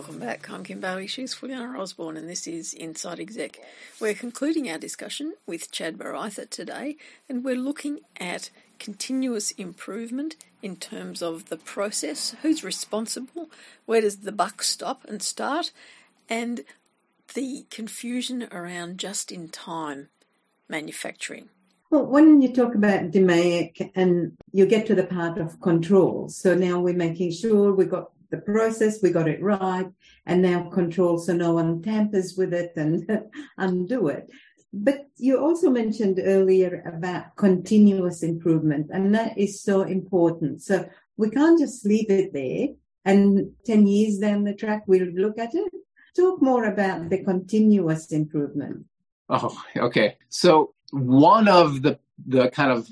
Welcome back. I'm Kimberly. She's Fulyana Osborne, and this is Inside Exec. We're concluding our discussion with Chad Bareither today, and we're looking at continuous improvement in terms of the process, who's responsible, where does the buck stop and start, and the confusion around just in time manufacturing. Well, when you talk about DMAIC and you get to the part of control, so now we're making sure we've got the process, we got it right, and now control so no one tampers with it and undo it. But you also mentioned earlier about continuous improvement, and that is so important. So we can't just leave it there and 10 years down the track, we'll look at it. Talk more about the continuous improvement. Oh, okay. So one of the the kind of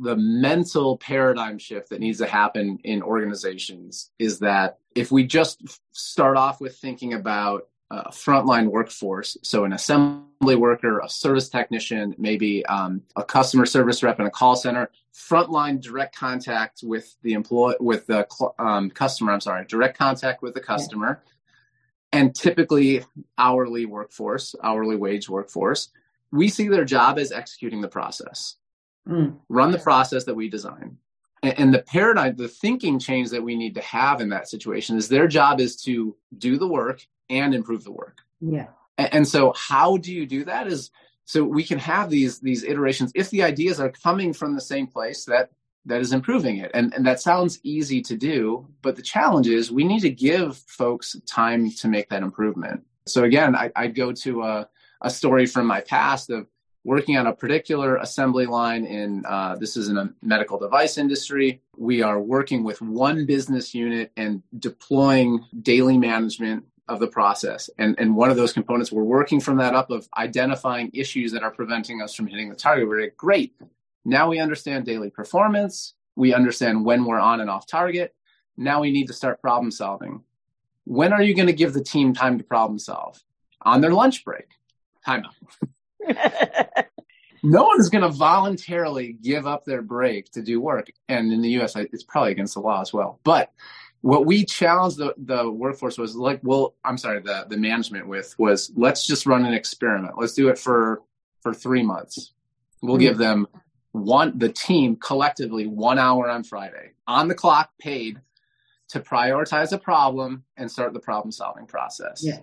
the mental paradigm shift that needs to happen in organizations is that if we just start off with thinking about a frontline workforce, so an assembly worker, a service technician, maybe um, a customer service rep in a call center, frontline direct contact with the employee, with the um, customer. I'm sorry, direct contact with the customer, yeah. and typically hourly workforce, hourly wage workforce. We see their job as executing the process mm. run the process that we design. And, and the paradigm, the thinking change that we need to have in that situation is their job is to do the work and improve the work. Yeah. And, and so how do you do that is so we can have these these iterations if the ideas are coming from the same place that that is improving it and and that sounds easy to do but the challenge is we need to give folks time to make that improvement so again i i go to a, a story from my past of working on a particular assembly line in uh, this is in a medical device industry. We are working with one business unit and deploying daily management of the process. And, and one of those components we're working from that up of identifying issues that are preventing us from hitting the target. We're like great. Now we understand daily performance. We understand when we're on and off target. Now we need to start problem solving. When are you going to give the team time to problem solve? On their lunch break. Time out no one is going to voluntarily give up their break to do work. And in the US, it's probably against the law as well. But what we challenged the, the workforce was like, well, I'm sorry, the, the management with was let's just run an experiment. Let's do it for, for three months. We'll mm-hmm. give them one, the team collectively one hour on Friday on the clock paid to prioritize a problem and start the problem solving process. Yeah.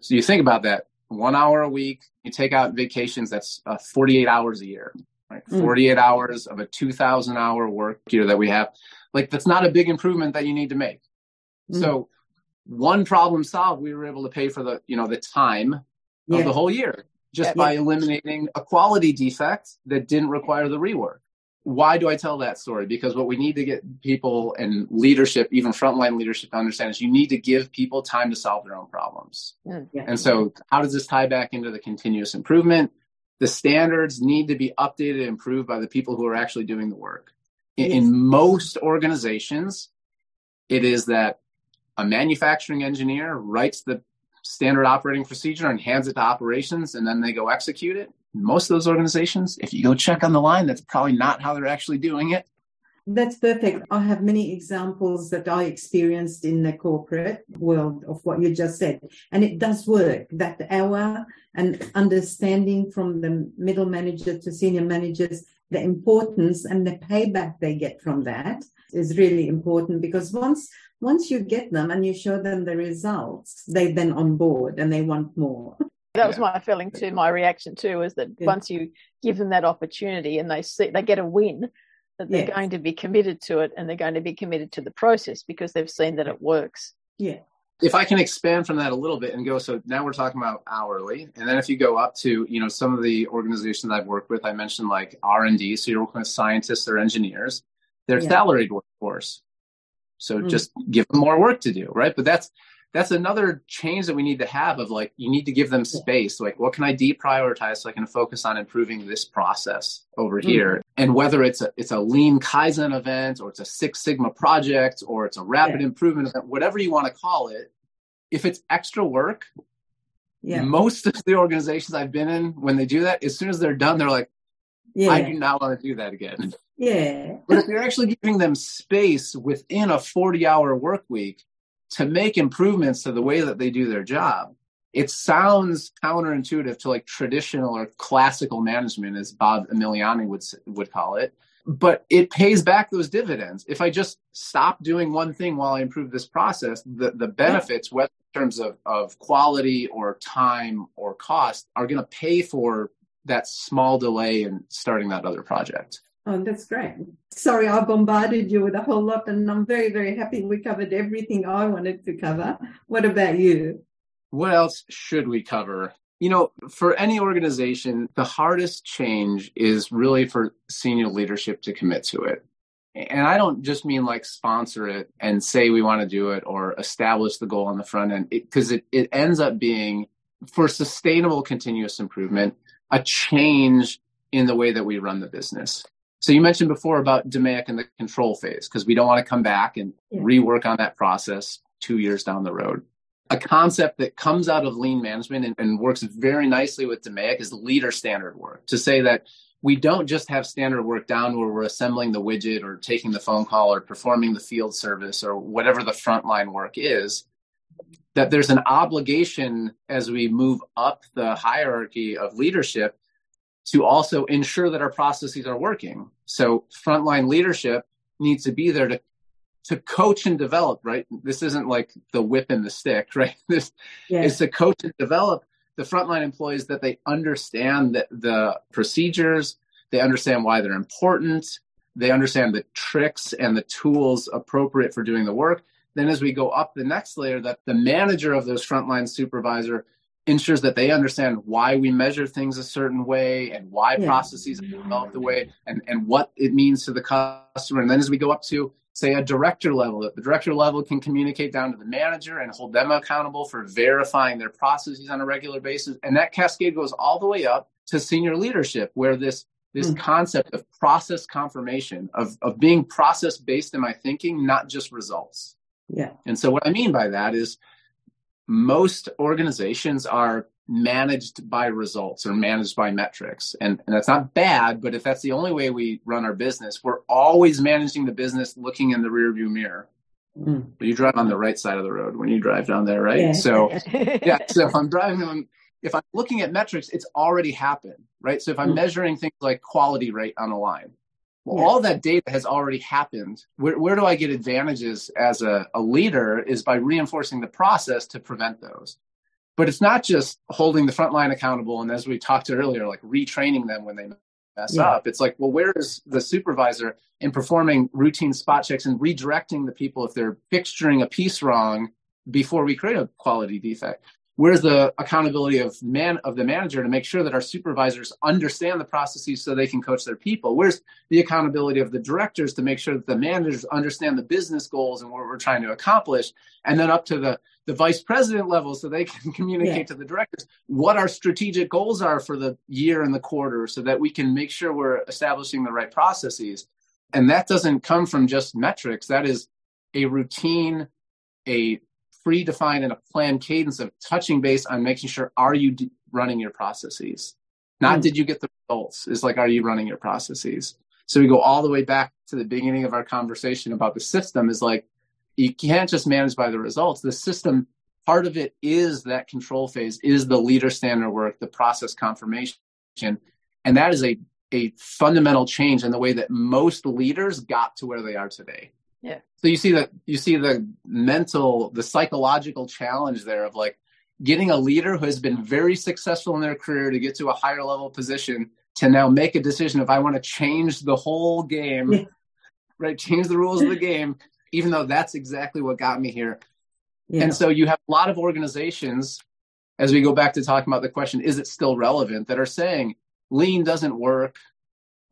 So you think about that one hour a week. You take out vacations, that's uh, 48 hours a year, right? Mm. 48 hours of a 2,000 hour work year that we have. Like, that's not a big improvement that you need to make. Mm. So, one problem solved, we were able to pay for the, you know, the time yeah. of the whole year just yeah. by eliminating a quality defect that didn't require the rework why do I tell that story? Because what we need to get people and leadership, even frontline leadership, to understand is you need to give people time to solve their own problems. Mm, yeah. And so, how does this tie back into the continuous improvement? The standards need to be updated and improved by the people who are actually doing the work. In, yes. in most organizations, it is that a manufacturing engineer writes the standard operating procedure and hands it to operations, and then they go execute it most of those organizations, if you go check on the line, that's probably not how they're actually doing it. That's perfect. I have many examples that I experienced in the corporate world of what you just said. And it does work. That hour and understanding from the middle manager to senior managers, the importance and the payback they get from that is really important because once once you get them and you show them the results, they then on board and they want more. That was my feeling too. My reaction too is that yeah. once you give them that opportunity and they see they get a win, that they're going to be committed to it and they're going to be committed to the process because they've seen that it works. Yeah. If I can expand from that a little bit and go, so now we're talking about hourly, and then if you go up to, you know, some of the organizations I've worked with, I mentioned like R and D, so you're working with scientists or engineers, they're yeah. salaried workforce, so mm. just give them more work to do, right? But that's that's another change that we need to have of like you need to give them space like what can i deprioritize so i can focus on improving this process over mm-hmm. here and whether it's a it's a lean kaizen event or it's a six sigma project or it's a rapid yeah. improvement event whatever you want to call it if it's extra work yeah. most of the organizations i've been in when they do that as soon as they're done they're like yeah. i do not want to do that again yeah but if you're actually giving them space within a 40 hour work week to make improvements to the way that they do their job. It sounds counterintuitive to like traditional or classical management, as Bob Emiliani would would call it, but it pays back those dividends. If I just stop doing one thing while I improve this process, the, the benefits, whether in terms of, of quality or time or cost, are going to pay for that small delay in starting that other project. Oh, that's great. Sorry, I bombarded you with a whole lot, and I'm very, very happy we covered everything I wanted to cover. What about you? What else should we cover? You know, for any organization, the hardest change is really for senior leadership to commit to it. And I don't just mean like sponsor it and say we want to do it or establish the goal on the front end, because it, it, it ends up being for sustainable continuous improvement, a change in the way that we run the business. So you mentioned before about DMAIC and the control phase, because we don't want to come back and yeah. rework on that process two years down the road. A concept that comes out of lean management and, and works very nicely with DMAIC is leader standard work. To say that we don't just have standard work down where we're assembling the widget or taking the phone call or performing the field service or whatever the frontline work is, that there's an obligation as we move up the hierarchy of leadership to also ensure that our processes are working. So frontline leadership needs to be there to to coach and develop, right? This isn't like the whip and the stick, right? This yeah. is to coach and develop the frontline employees that they understand the, the procedures, they understand why they're important, they understand the tricks and the tools appropriate for doing the work. Then as we go up the next layer, that the manager of those frontline supervisor ensures that they understand why we measure things a certain way and why yeah. processes are developed the way and, and what it means to the customer. And then as we go up to, say, a director level, that the director level can communicate down to the manager and hold them accountable for verifying their processes on a regular basis. And that cascade goes all the way up to senior leadership, where this this mm. concept of process confirmation, of, of being process based in my thinking, not just results. Yeah. And so what I mean by that is most organizations are managed by results or managed by metrics. And, and that's not bad, but if that's the only way we run our business, we're always managing the business looking in the rearview mirror. Mm. But you drive on the right side of the road when you drive down there, right? Yeah. So, yeah. So if I'm driving on, if I'm looking at metrics, it's already happened, right? So if I'm mm. measuring things like quality rate on a line, well, yeah. all that data has already happened. Where, where do I get advantages as a, a leader is by reinforcing the process to prevent those. But it's not just holding the front line accountable and as we talked earlier, like retraining them when they mess yeah. up. It's like, well, where is the supervisor in performing routine spot checks and redirecting the people if they're fixturing a piece wrong before we create a quality defect? Where's the accountability of man of the manager to make sure that our supervisors understand the processes so they can coach their people. Where's the accountability of the directors to make sure that the managers understand the business goals and what we're trying to accomplish? And then up to the the vice president level so they can communicate yeah. to the directors what our strategic goals are for the year and the quarter so that we can make sure we're establishing the right processes. And that doesn't come from just metrics. That is a routine a predefined and a planned cadence of touching base on making sure are you d- running your processes? Not mm. did you get the results is like are you running your processes? So we go all the way back to the beginning of our conversation about the system is like you can't just manage by the results. The system part of it is that control phase is the leader standard work the process confirmation. And that is a a fundamental change in the way that most leaders got to where they are today. Yeah. So you see that you see the mental, the psychological challenge there of like getting a leader who has been very successful in their career to get to a higher level position to now make a decision if I want to change the whole game, yeah. right? Change the rules of the game, even though that's exactly what got me here. Yeah. And so you have a lot of organizations, as we go back to talking about the question, is it still relevant, that are saying lean doesn't work,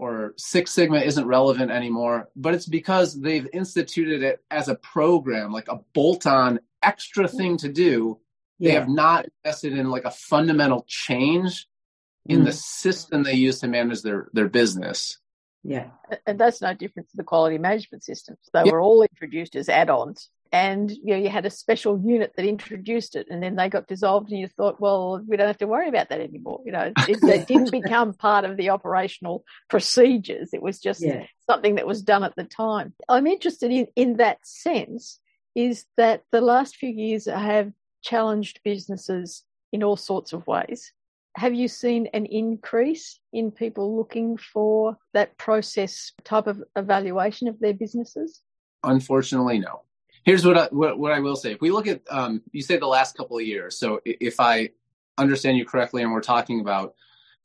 or Six Sigma isn't relevant anymore, but it's because they've instituted it as a program, like a bolt on extra thing to do. They have not invested in like a fundamental change in mm. the system they use to manage their, their business. Yeah. And that's no different to the quality management systems. They yeah. were all introduced as add ons and you know you had a special unit that introduced it and then they got dissolved and you thought well we don't have to worry about that anymore you know it, it didn't become part of the operational procedures it was just yeah. something that was done at the time i'm interested in in that sense is that the last few years have challenged businesses in all sorts of ways. Have you seen an increase in people looking for that process type of evaluation of their businesses? Unfortunately, no. Here's what I, what, what I will say. If we look at, um, you say the last couple of years. So if I understand you correctly, and we're talking about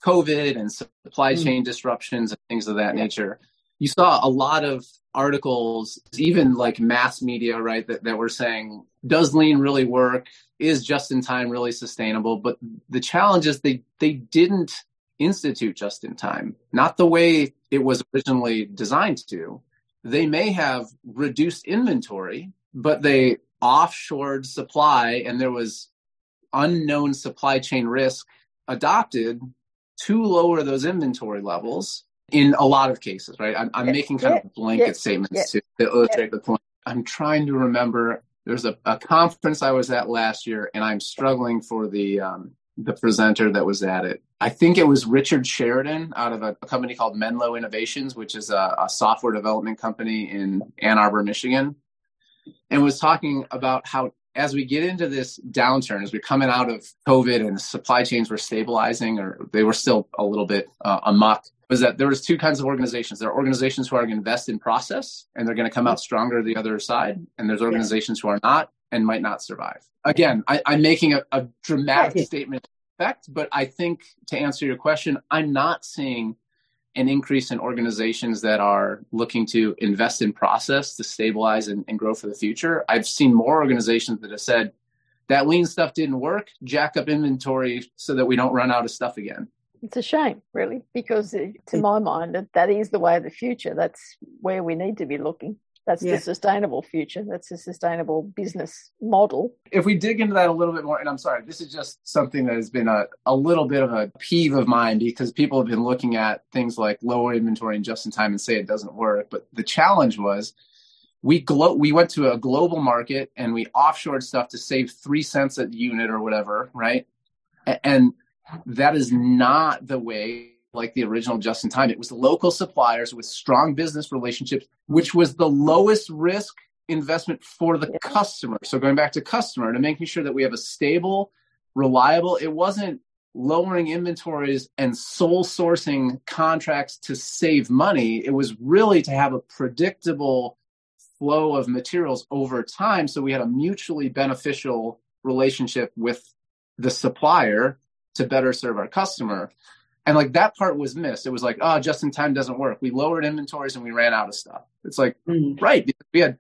COVID and supply mm. chain disruptions and things of that yeah. nature, you saw a lot of articles, even like mass media, right, that, that were saying, does lean really work? Is just in time really sustainable? But the challenge is they, they didn't institute just in time, not the way it was originally designed to. They may have reduced inventory, but they offshored supply and there was unknown supply chain risk adopted to lower those inventory levels in a lot of cases, right? I'm, I'm making kind of blanket statements to, illustrate the point. I'm trying to remember. There's a, a conference I was at last year, and I'm struggling for the um, the presenter that was at it. I think it was Richard Sheridan out of a, a company called Menlo Innovations, which is a, a software development company in Ann Arbor, Michigan, and was talking about how as we get into this downturn, as we're coming out of COVID and supply chains were stabilizing, or they were still a little bit uh, amok, was that there was two kinds of organizations. There are organizations who are going to invest in process and they're going to come out stronger the other side, and there's organizations who are not and might not survive. Again, I, am making a, a dramatic statement effect, but I think to answer your question, I'm not seeing an increase in organizations that are looking to invest in process to stabilize and, and grow for the future. I've seen more organizations that have said that lean stuff didn't work, jack up inventory so that we don't run out of stuff again. It's a shame, really, because to my mind, that is the way of the future. That's where we need to be looking. That's yeah. the sustainable future. That's a sustainable business model. If we dig into that a little bit more, and I'm sorry, this is just something that has been a, a little bit of a peeve of mine because people have been looking at things like lower inventory and just in time and say it doesn't work. But the challenge was we glo- we went to a global market and we offshored stuff to save three cents a unit or whatever, right? And that is not the way like the original just in time. It was local suppliers with strong business relationships, which was the lowest risk investment for the customer. So going back to customer to making sure that we have a stable, reliable, it wasn't lowering inventories and sole sourcing contracts to save money. It was really to have a predictable flow of materials over time. So we had a mutually beneficial relationship with the supplier to better serve our customer. And like that part was missed. It was like, oh, just in time doesn't work. We lowered inventories and we ran out of stuff. It's like, mm-hmm. right. We had,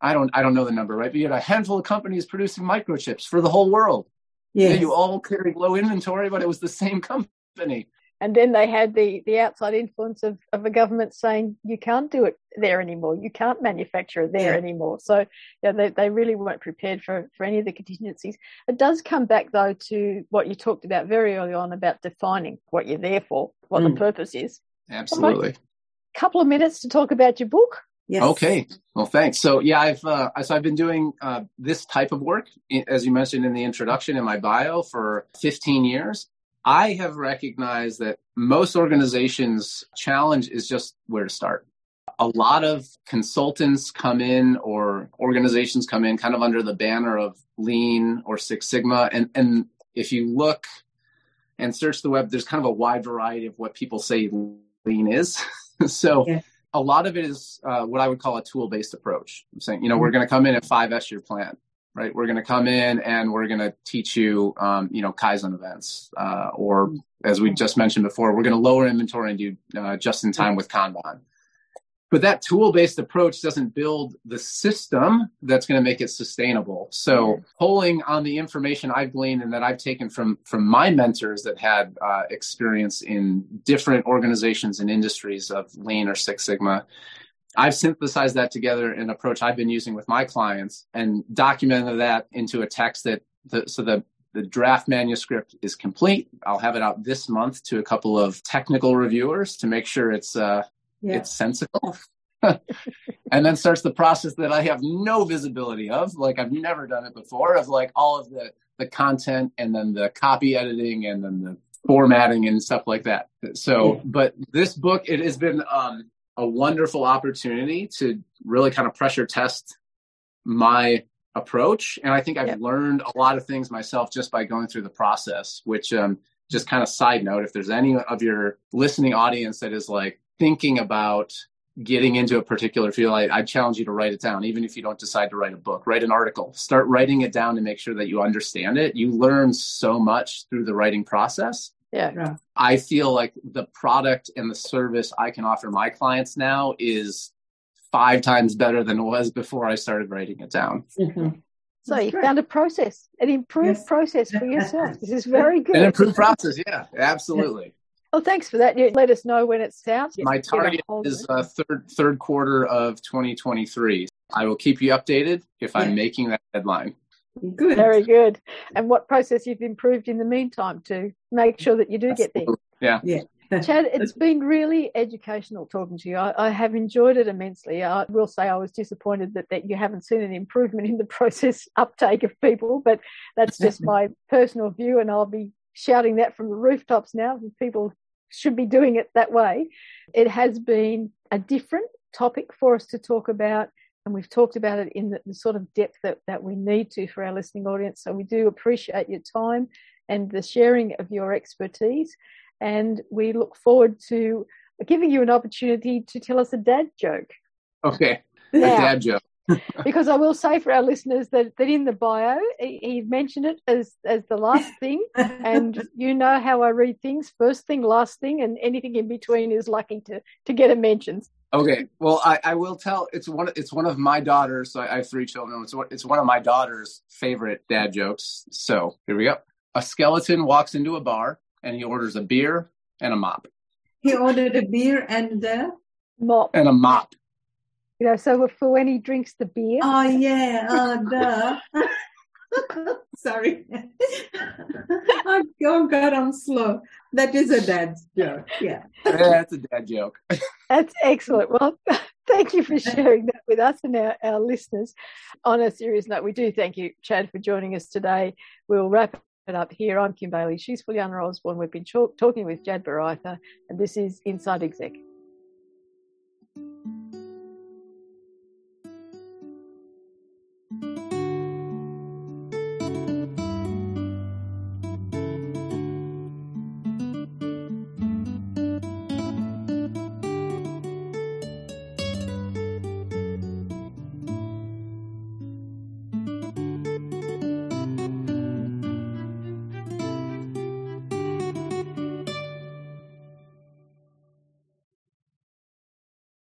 I don't, I don't know the number, right? But you had a handful of companies producing microchips for the whole world. Yeah. You all carried low inventory, but it was the same company and then they had the the outside influence of, of a government saying you can't do it there anymore you can't manufacture it there yeah. anymore so yeah they, they really weren't prepared for for any of the contingencies it does come back though to what you talked about very early on about defining what you're there for what mm. the purpose is absolutely a couple of minutes to talk about your book Yes. Okay. Well, thanks. So yeah, I've uh, so I've been doing uh, this type of work, as you mentioned in the introduction in my bio, for 15 years. I have recognized that most organizations' challenge is just where to start. A lot of consultants come in or organizations come in kind of under the banner of lean or Six Sigma. And, and if you look and search the web, there's kind of a wide variety of what people say lean is. so yeah. a lot of it is uh, what I would call a tool based approach. I'm saying, you know, mm-hmm. we're going to come in at 5S your plan right? We're going to come in and we're going to teach you, um, you know, Kaizen events, uh, or as we just mentioned before, we're going to lower inventory and do uh, just in time with Kanban. But that tool based approach doesn't build the system that's going to make it sustainable. So pulling on the information I've gleaned and that I've taken from from my mentors that had uh, experience in different organizations and industries of Lean or Six Sigma, I've synthesized that together in an approach I've been using with my clients and documented that into a text that the, so the the draft manuscript is complete. I'll have it out this month to a couple of technical reviewers to make sure it's uh, yeah. it's sensible. and then starts the process that I have no visibility of, like I've never done it before, of like all of the the content and then the copy editing and then the formatting and stuff like that. So, yeah. but this book it has been um, a wonderful opportunity to really kind of pressure test my approach. And I think I've yep. learned a lot of things myself just by going through the process, which um, just kind of side note, if there's any of your listening audience that is like thinking about getting into a particular field, I, I challenge you to write it down, even if you don't decide to write a book, write an article, start writing it down to make sure that you understand it. You learn so much through the writing process. Yeah. I feel like the product and the service I can offer my clients now is five times better than it was before I started writing it down. Mm-hmm. So That's you great. found a process, an improved yes. process for yourself. This is very good. An improved process, yeah, absolutely. Well, thanks for that. You let us know when it's out. My target is uh, third third quarter of 2023. I will keep you updated if I'm making that deadline. Good. Very good. And what process you've improved in the meantime to make sure that you do get there? Yeah. Yeah. Chad, it's been really educational talking to you. I, I, have enjoyed it immensely. I will say I was disappointed that, that you haven't seen an improvement in the process uptake of people, but that's just my personal view, and I'll be shouting that from the rooftops now. People should be doing it that way. It has been a different topic for us to talk about, and we've talked about it in the, the sort of depth that, that we need to for our listening audience. So we do appreciate your time and the sharing of your expertise. And we look forward to giving you an opportunity to tell us a dad joke. Okay, now, a dad joke. because I will say for our listeners that, that in the bio, he, he, mentioned it as, as the last thing. And you know how I read things first thing, last thing, and anything in between is lucky to, to get a mention. Okay. Well, I, I will tell it's one it's one of my daughters. So I have three children. It's one, it's one of my daughter's favorite dad jokes. So here we go. A skeleton walks into a bar and he orders a beer and a mop. He ordered a beer and a mop. And a mop. You know, so for when he drinks the beer. Oh yeah, oh duh. Sorry. oh God, I'm slow. That is a dad joke. Yeah. yeah that's a dad joke. that's excellent. Well, thank you for sharing that with us and our, our listeners. On a serious note, we do thank you, Chad, for joining us today. We'll wrap it up here. I'm Kim Bailey. She's Fulyana Osborne. We've been talking with Chad Bareither, and this is Inside Exec.